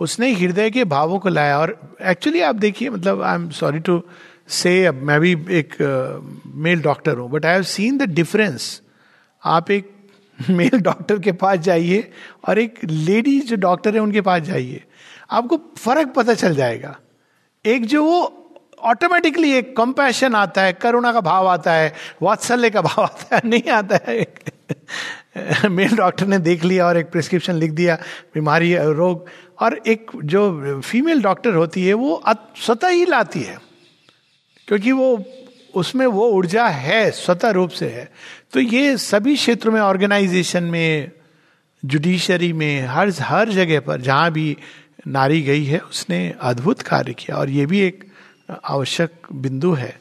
उसने हृदय के भावों को लाया। और एक्चुअली आप देखिए मतलब आई एम सॉरी टू से मैं भी एक मेल डॉक्टर हूँ but I have seen the difference आप एक मेल डॉक्टर के पास जाइए और एक लेडी जो डॉक्टर है उनके पास जाइए। आपको फ़र्क पता चल जाएगा। एक जो वो ऑटोमेटिकली एक कंपैशन आता है, करुणा का भाव आता है, वात्सल्य का भाव आता है, नहीं आता है। मेल डॉक्टर ने देख लिया और एक प्रिस्क्रिप्शन लिख दिया, बीमारी रोग। और एक जो फीमेल डॉक्टर होती है, वो स्वतः ही लाती है। क्योंकि वो उसमें वो ऊर्जा है स्वतः रूप से है। तो ये सभी क्षेत्रों में ऑर्गेनाइजेशन में जुडिशरी में हर हर जगह पर जहाँ भी नारी गई है उसने अद्भुत कार्य किया। और ये भी एक आवश्यक बिंदु है।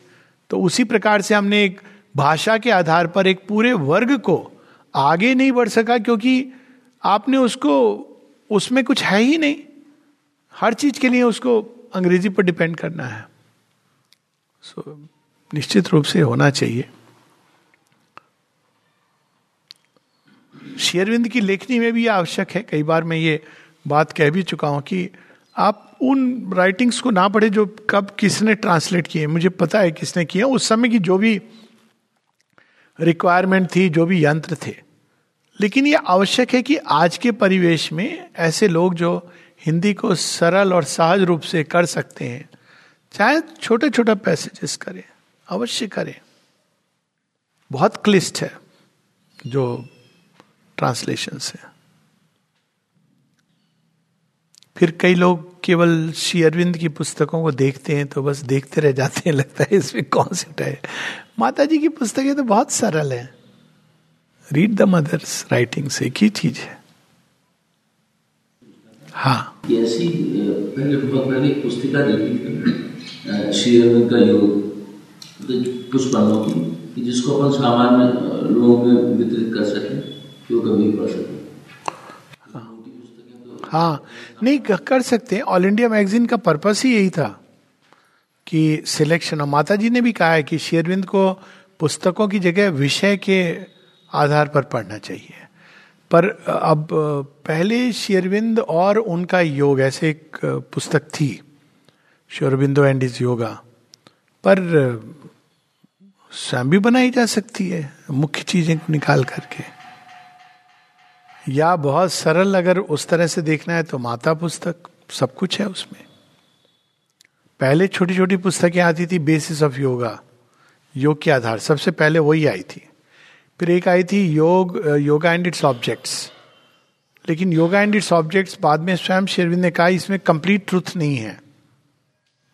तो उसी प्रकार से हमने एक भाषा के आधार पर एक पूरे वर्ग को आगे नहीं बढ़ सका क्योंकि आपने उसको उसमें कुछ है ही नहीं। हर चीज़ के लिए उसको अंग्रेज़ी पर डिपेंड करना है। सो so, निश्चित रूप से होना चाहिए। शेयरविंद की लेखनी में भी आवश्यक है। कई बार मैं ये बात कह भी चुका हूँ कि आप उन राइटिंग्स को ना पढ़े जो कब किसने ट्रांसलेट किए। मुझे पता है किसने किए उस समय की जो भी रिक्वायरमेंट थी, जो भी यंत्र थे। लेकिन ये आवश्यक है कि आज के परिवेश में ऐसे लोग जो हिंदी को सरल और सहज रूप से कर सकते हैं, चाहे छोटे छोटे पैसेजेस करें। अवश्य करें। बहुत क्लिष्ट है जो ट्रांसलेशन से फिर कई लोग केवल श्री अरविंद की पुस्तकों को देखते हैं तो बस देखते रह जाते हैं, लगता है इसमें कॉन्सेप्ट है माता जी की पुस्तकें तो बहुत सरल है। रीड द मदर्स राइटिंग से एक ही चीज़ है। हाँ। ऐसी एक पुस्तिका श्री अरविंद का योग। तो कुछ पन्नों की जिसको अपन सामान्य लोगों में वितरित कर सकें, जो कभी पढ़ सके। हाँ। नहीं कर सकते ऑल इंडिया मैगजीन का पर्पस ही यही था कि सिलेक्शन और माता जी ने भी कहा है कि शेरविंद को पुस्तकों की जगह विषय के आधार पर पढ़ना चाहिए। पर अब पहले शेरविंद और उनका योग ऐसे एक पुस्तक थी शेरविंदो एंड इज़ योगा। पर स्वयं भी बनाई जा सकती है, मुख्य चीज़ें निकाल करके। या बहुत सरल अगर उस तरह से देखना है तो माता पुस्तक, सब कुछ है उसमें। पहले छोटी छोटी पुस्तकें आती थी बेसिस ऑफ़ योगा योग के आधार, सबसे पहले वही आई थी। फिर एक आई थी योग योगा एंड इट्स ऑब्जेक्ट्स लेकिन योगा एंड इट्स ऑब्जेक्ट्स बाद में स्वयं शेरविंद ने कहा, इसमें कंप्लीट ट्रुथ नहीं है।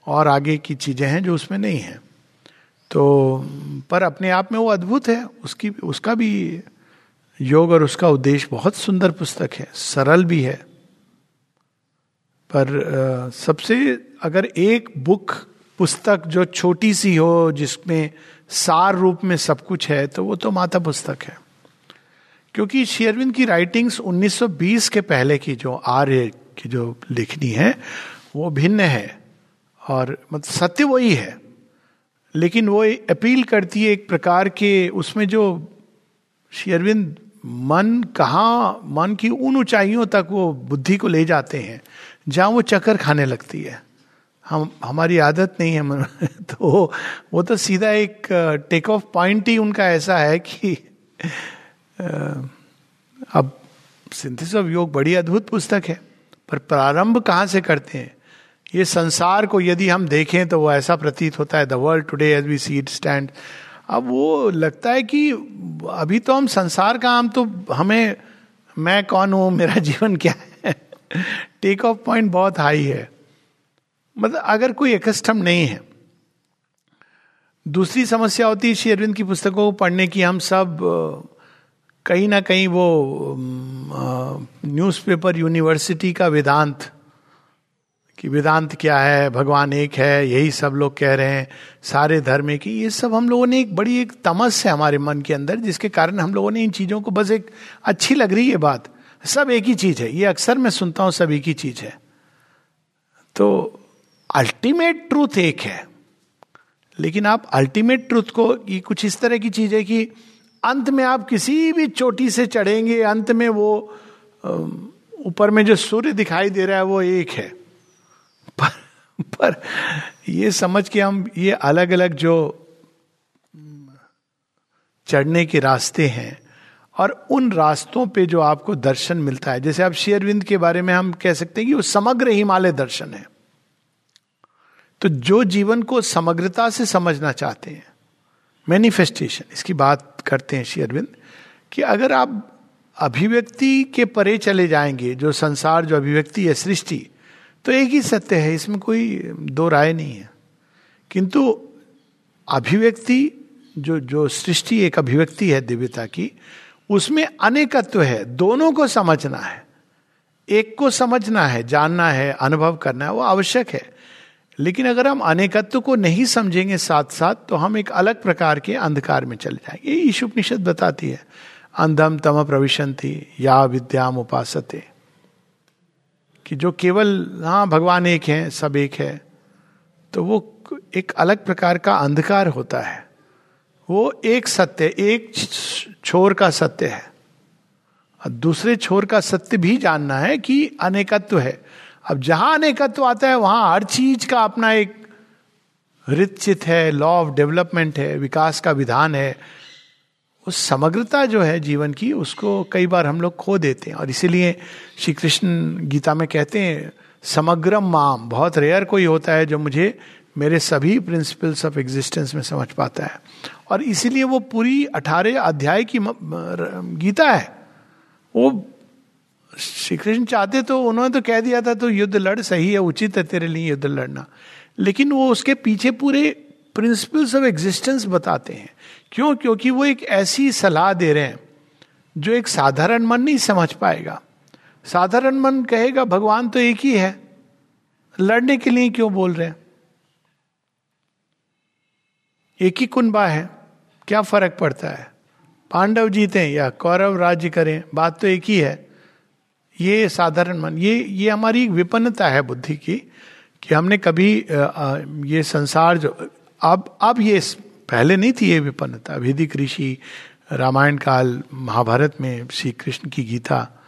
और आगे की चीज़ें हैं जो उसमें नहीं है। तो पर अपने आप में वो अद्भुत है। उसकी, उसका भी योग और उसका उद्देश्य बहुत सुंदर पुस्तक है, सरल भी है। पर सबसे अगर एक बुक, पुस्तक जो छोटी सी हो, जिसमें सार रूप में सब कुछ है तो वो तो माता पुस्तक है। क्योंकि शेरविंद की राइटिंग्स 1920 के पहले की जो आर्य की जो लिखनी है, वो भिन्न है। और मतलब सत्य वही है। लेकिन वो अपील करती है एक प्रकार के उसमें जो शेरविंद मन कहाँ, मन की उन ऊंचाइयों तक वो बुद्धि को ले जाते हैं, जहाँ वो चक्कर खाने लगती है। हम, हमारी आदत नहीं है तो वो तो सीधा एक टेक ऑफ़ पॉइंट ही उनका ऐसा है कि अब सिंथिस ऑफ़ योग बड़ी अद्भुत पुस्तक है, पर प्रारंभ कहाँ से करते हैं? ये संसार को यदि हम देखें तो वो ऐसा प्रतीत होता है, the world today as we see it stand. अब वो लगता है कि अभी तो हम संसार का हम तो हमें, मैं कौन हूँ, मेरा जीवन क्या है? टेक ऑफ़ पॉइंट बहुत हाई है। मतलब अगर कोई एकस्टम नहीं है, दूसरी समस्या होती है श्री अरविंद की पुस्तकों को पढ़ने की, हम सब कहीं ना कहीं वो न्यूज़पेपर यूनिवर्सिटी का वेदांत कि वेदांत क्या है, भगवान एक है, यही सब लोग कह रहे हैं, सारे धर्म की ये सब हम लोगों ने एक बड़ी एक तमस है हमारे मन के अंदर, जिसके कारण हम लोगों ने इन चीज़ों को बस एक अच्छी लग रही है बात। सब एक ही चीज़ है। ये अक्सर मैं सुनता हूँ, सब एक ही चीज़ है। तो अल्टीमेट ट्रूथ एक है। लेकिन आप अल्टीमेट ट्रूथ को, ये कुछ इस तरह की चीज़ है कि अंत में आप किसी भी चोटी से चढ़ेंगे, अंत में वो ऊपर में जो सूर्य दिखाई दे रहा है, वो एक है। पर ये समझ के हम ये अलग अलग जो चढ़ने के रास्ते हैं और उन रास्तों पे जो आपको दर्शन मिलता है, जैसे आप शेयरविंद के बारे में हम कह सकते हैं कि वो समग्र हिमालय दर्शन है। तो जो जीवन को समग्रता से समझना चाहते हैं मैनिफेस्टेशन इसकी बात करते हैं शेयरविंद कि अगर आप अभिव्यक्ति के परे चले जाएँगे, जो संसार, जो अभिव्यक्ति है, सृष्टि तो एक ही सत्य है, इसमें कोई दो राय नहीं है। किंतु अभिव्यक्ति, जो जो सृष्टि एक अभिव्यक्ति है दिव्यता की, उसमें अनेकत्व है। दोनों को समझना है। एक को समझना है, जानना है, अनुभव करना है, वो आवश्यक है। लेकिन अगर हम अनेकत्व को नहीं समझेंगे साथ साथ तो हम एक अलग प्रकार के अंधकार में चले जाएँगे। ये ईशुपनिषद बताती है, अंधम तम प्रविशंति या विद्याम उपासते कि जो केवल हाँ भगवान एक है, सब एक है तो वो एक अलग प्रकार का अंधकार होता है। वो एक सत्य, एक छोर का सत्य है। और दूसरे छोर का सत्य भी जानना है कि अनेकत्व है। अब जहाँ अनेकत्व आता है, वहाँ हर चीज़ का अपना एक रिचित है, लॉ ऑफ़ डेवलपमेंट है, विकास का विधान है। उस समग्रता जो है जीवन की, उसको कई बार हम लोग खो देते हैं। और इसीलिए श्री कृष्ण गीता में कहते हैं, समग्रम माम, बहुत रेयर कोई होता है जो मुझे मेरे सभी प्रिंसिपल्स ऑफ़ एग्जिस्टेंस में समझ पाता है। और इसीलिए वो पूरी अठारह अध्याय की गीता है। वो श्री कृष्ण चाहते तो उन्होंने तो कह दिया था तो युद्ध लड़, सही है, उचित है तेरे लिए युद्ध लड़ना। लेकिन वो उसके पीछे पूरे प्रिंसिपल्स ऑफ़ एग्जिस्टेंस बताते हैं। क्यों? क्योंकि वो एक ऐसी सलाह दे रहे हैं, जो एक साधारण मन नहीं समझ पाएगा। साधारण मन कहेगा, भगवान तो एक ही है। लड़ने के लिए क्यों बोल रहे हैं? एक ही कुंबा है। क्या फ़र्क पड़ता है? पांडव जीते या कौरव राज्य करें, बात तो एक ही है। ये साधारण मन, ये ये हमारी विपन्नता है बुद्धि की, कि हमने कभी ये संसार जो अब अब ये पहले नहीं थी ये विपन्नता। वैदिक ऋषि रामायण काल महाभारत में श्री कृष्ण की गीता,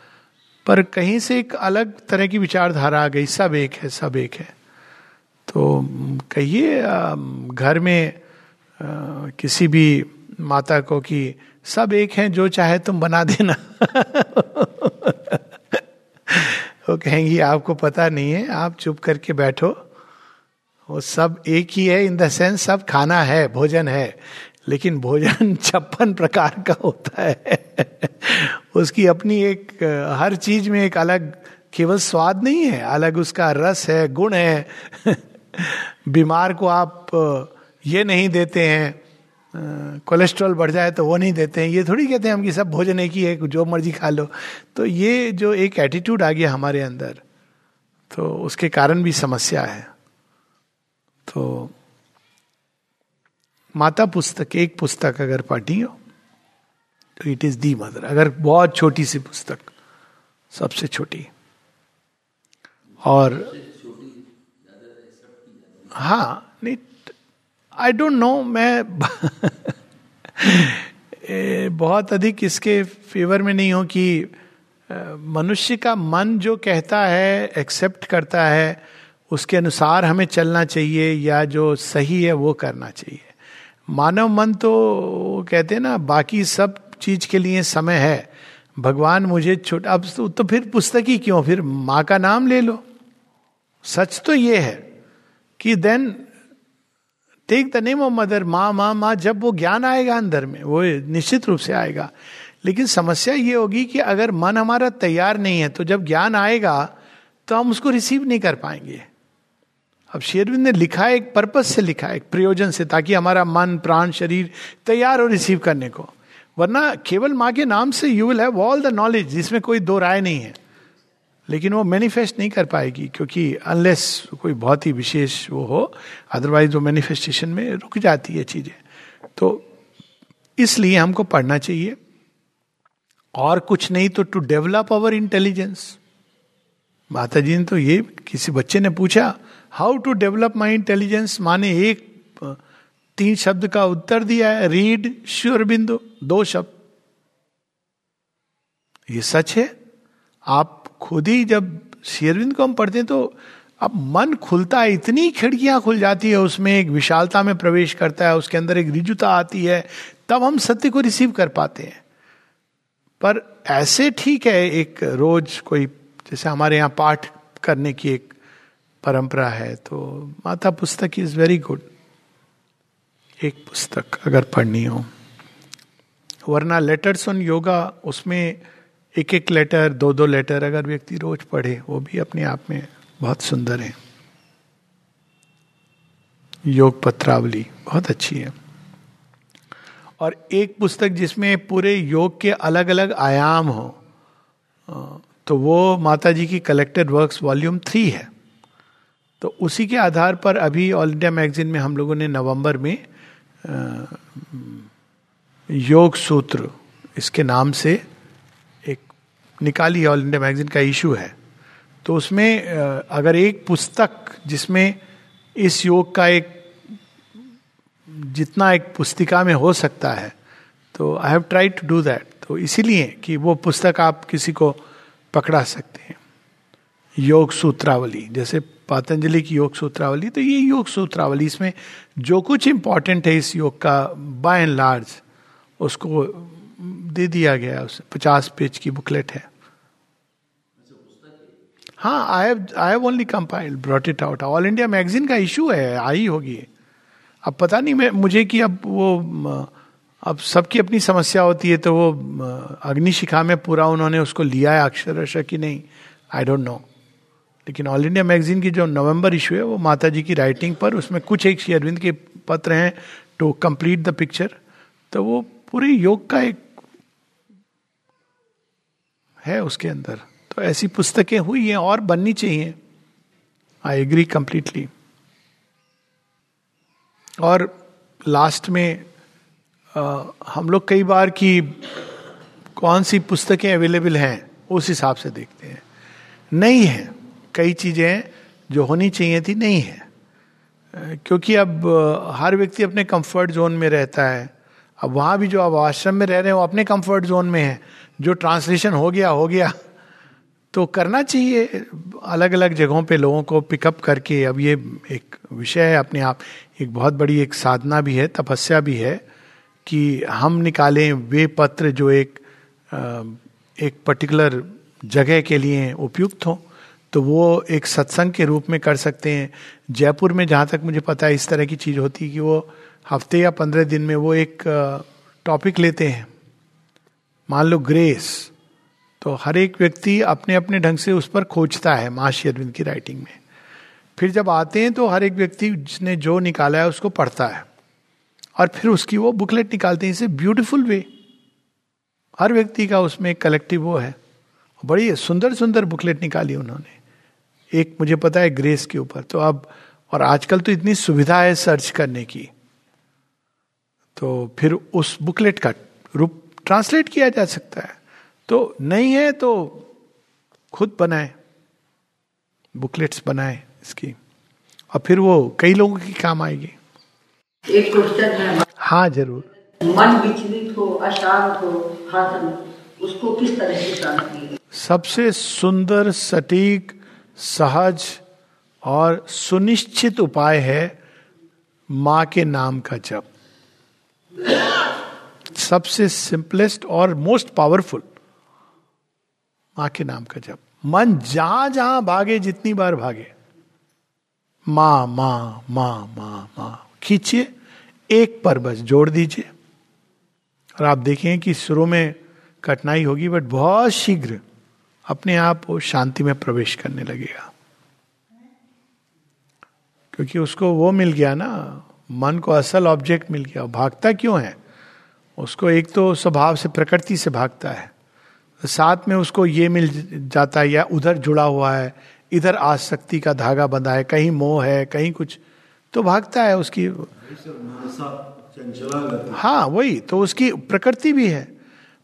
पर कहीं से एक अलग तरह की विचारधारा आ गई, सब एक है, सब एक है। तो कहिए घर में किसी भी माता को कि सब एक हैं, जो चाहे तुम बना देना। वो कहेंगी, आपको पता नहीं है, आप चुप करके बैठो। वो सब एक ही है इन द सेंस सब खाना है, भोजन है, लेकिन भोजन छप्पन प्रकार का होता है। उसकी अपनी एक, हर चीज़ में एक अलग, केवल स्वाद नहीं है, अलग उसका रस है, गुण है। बीमार को आप, ये नहीं देते हैं, कोलेस्ट्रॉल बढ़ जाए तो वो नहीं देते हैं। ये थोड़ी कहते हैं हम कि सब भोजन एक ही है, जो मर्ज़ी खा लो। तो ये जो एक एटीट्यूड आ गया हमारे अंदर तो उसके कारण भी समस्या है। तो माता पुस्तक, एक पुस्तक अगर पढ़ी हो तो इट इज़ दी मदर अगर बहुत छोटी सी पुस्तक, सबसे छोटी। और हाँ नहीं आई डोंट नो मैं बहुत अधिक इसके फेवर में नहीं हूँ कि मनुष्य का मन जो कहता है एक्सेप्ट करता है उसके अनुसार हमें चलना चाहिए या जो सही है वो करना चाहिए। मानव मन तो कहते हैं ना बाकी सब चीज़ के लिए समय है। भगवान मुझे छोटा अब तो, तो फिर पुस्तक ही क्यों? फिर माँ का नाम ले लो। सच तो ये है कि then take the name of mother माँ माँ माँ जब वो ज्ञान आएगा अंदर में वो निश्चित रूप से आएगा। लेकिन समस्या ये होगी कि अगर मन हमारा तैयार नहीं है तो जब ज्ञान आएगा तो हम उसको रिसीव नहीं कर पाएँगे। अब शेरविंद ने लिखा है एक पर्पज से लिखा है एक प्रयोजन से, ताकि हमारा मन, प्राण, शरीर तैयार हो रिसीव करने को। वरना केवल माँ के नाम से you will have all the knowledge जिसमें कोई दो राय नहीं है। लेकिन वो मैनिफेस्ट नहीं कर पाएगी, क्योंकि अनलेस कोई बहुत ही विशेष वो हो अदरवाइज़ वो मैनिफेस्टेशन में रुक जाती है चीज़ें। तो इसलिए हमको पढ़ना चाहिए। और कुछ नहीं तो टू डेवलप अवर इंटेलिजेंस माता जी ने तो ये किसी बच्चे ने पूछा how to develop my intelligence माने एक तीन शब्द का उत्तर दिया है। रीड श्योर बिंदु, दो शब्द। ये सच है? आप खुद ही जब शेरविंद को हम पढ़ते हैं तो अब मन खुलता है, इतनी खिड़कियाँ खुल जाती है, उसमें एक विशालता में प्रवेश करता है, उसके अंदर एक रिजुता आती है, तब हम सत्य को रिसीव कर पाते हैं। पर ऐसे ठीक है, एक रोज कोई, जैसे हमारे यहाँ पाठ करने की एक परंपरा है तो माता पुस्तक इज़ वेरी गुड एक पुस्तक अगर पढ़नी हो। वरना लेटर्स ऑन योगा उसमें एक एक लेटर दो दो लेटर अगर व्यक्ति रोज पढ़े, वो भी अपने आप में बहुत सुंदर है। योग पत्रावली बहुत अच्छी है। और एक पुस्तक जिसमें पूरे योग के अलग अलग आयाम हो तो वो माता जी की कलेक्टेड वर्क्स वॉल्यूम थ्री है। तो उसी के आधार पर अभी ऑल इंडिया मैगजीन में हम लोगों ने नवंबर में योग सूत्र, इसके नाम से एक निकाली ऑल इंडिया मैगजीन का इशू है। तो उसमें अगर एक पुस्तक जिसमें इस योग का एक, जितना एक पुस्तिका में हो सकता है तो I have try to do that तो इसीलिए कि वो पुस्तक आप किसी को पकड़ा सकते हैं। योग सूत्रावली, जैसे पतंजलि की योग सूत्रावली तो ये योग सूत्रावली इसमें जो कुछ इंपॉर्टेंट है इस योग का बाय एंड लार्ज उसको दे दिया गया उस पचास पेज की बुकलेट है। हाँ I have I have only compiled brought it out all India magazine का इशू है, आई होगी। अब पता नहीं मैं, मुझे कि अब वो, अब सबकी अपनी समस्या होती है तो वो, अग्निशिखा में पूरा उन्होंने उसको लिया है, अक्षरश कि नहीं? आई डोंट नो लेकिन ऑल इंडिया मैगजीन की जो नवंबर इशू है वो माता जी की राइटिंग पर उसमें कुछ एक श्री अरविंद के पत्र हैं टू कंप्लीट द पिक्चर तो वो पूरे योग का एक है उसके अंदर। तो ऐसी पुस्तकें हुई हैं और बननी चाहिए। आई एग्री कंप्लीटली और लास्ट में आ, हम लोग कई बार की कौन सी पुस्तकें अवेलेबल हैं उस हिसाब से देखते हैं। नहीं है। कई चीज़ें जो होनी चाहिए थी, नहीं है। क्योंकि अब हर व्यक्ति अपने कंफर्ट जोन में रहता है। अब वहाँ भी जो अब आश्रम में रह रहे हैं, वो अपने कंफर्ट जोन में है। जो ट्रांसलेशन हो गया हो गया। तो करना चाहिए अलग अलग जगहों पे लोगों को पिकअप करके। अब ये एक विषय है अपने आप। एक बहुत बड़ी एक साधना भी है, तपस्या भी है कि हम निकालें वे पत्र जो एक एक पर्टिकुलर जगह के लिए उपयुक्त हो। तो वो एक सत्संग के रूप में कर सकते हैं। जयपुर में जहाँ तक मुझे पता है इस तरह की चीज़ होती है कि वो हफ़्ते या पंद्रह दिन में वो एक टॉपिक लेते हैं। मान लो ग्रेस तो हर एक व्यक्ति अपने अपने ढंग से उस पर खोजता है महर्षि अरविंद की राइटिंग में। फिर जब आते हैं तो हर एक व्यक्ति जिसने जो निकाला है उसको पढ़ता है। और फिर उसकी वो बुकलेट निकालते हैं इसे ब्यूटिफुल वे हर व्यक्ति का उसमें कलेक्टिव वो है। बड़ी सुंदर सुंदर बुकलेट निकाली उन्होंने। एक मुझे पता है ग्रेस के ऊपर। तो अब और आजकल तो इतनी सुविधा है सर्च करने की। तो फिर उस बुकलेट का रूप ट्रांसलेट किया जा सकता है। तो नहीं है तो खुद बनाए बुकलेट्स बनाए इसकी। और फिर वो कई लोगों की काम आएगी। एक क्वेश्चन है। हाँ ज़रूर। मन विचलित हो अशांत हो हासन उसको किस तरह से शांति सबसे सुंदर सटीक सहज और सुनिश्चित उपाय है माँ के नाम का जप। सबसे सिंपलेस्ट और मोस्ट पावरफुल माँ के नाम का जप। मन जहाँ जहाँ भागे, जितनी बार भागे। माँ माँ माँ माँ माँ। खींचिए, एक पर बस जोड़ दीजिए। और आप देखें कि शुरू में कठिनाई होगी बट बहुत शीघ्र अपने आप वो शांति में प्रवेश करने लगेगा। क्योंकि उसको वो मिल गया ना, मन को असल ऑब्जेक्ट मिल गया। भागता क्यों है? उसको एक तो स्वभाव से, प्रकृति से भागता है। साथ में उसको ये मिल जाता है, या उधर जुड़ा हुआ है, इधर आसक्ति का धागा बंधा है, कहीं मोह है, कहीं कुछ तो भागता है उसकी। हाँ वही तो उसकी प्रकृति भी है।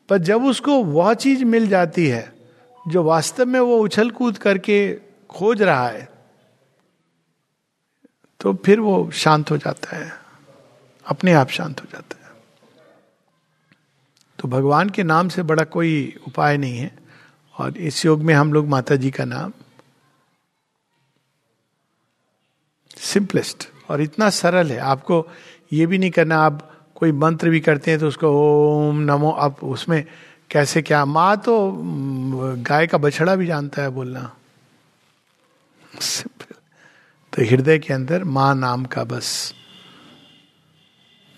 पर जब उसको वह चीज़ मिल जाती है जो वास्तव में वो उछल कूद करके खोज रहा है तो फिर वो शांत हो जाता है। अपने आप शांत हो जाता है। तो भगवान के नाम से बड़ा कोई उपाय नहीं है, और इस योग में हम लोग माता जी का नाम सिंपलेस्ट और इतना सरल है। आपको ये भी नहीं करना, आप कोई मंत्र भी करते हैं तो उसको ओम नमो, आप उसमें कैसे क्या? माँ तो गाय का बछड़ा भी जानता है बोलना। तो हृदय के अंदर माँ नाम का बस।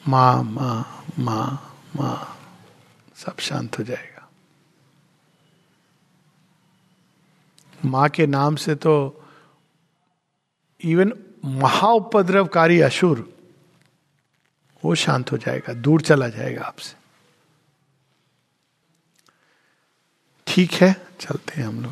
माँ माँ माँ माँ, सब शांत हो जाएगा। माँ के नाम से तो इवन महाउपद्रवकारी असुर, वो शांत हो जाएगा, दूर चला जाएगा आपसे। ठीक है चलते हैं हम लोग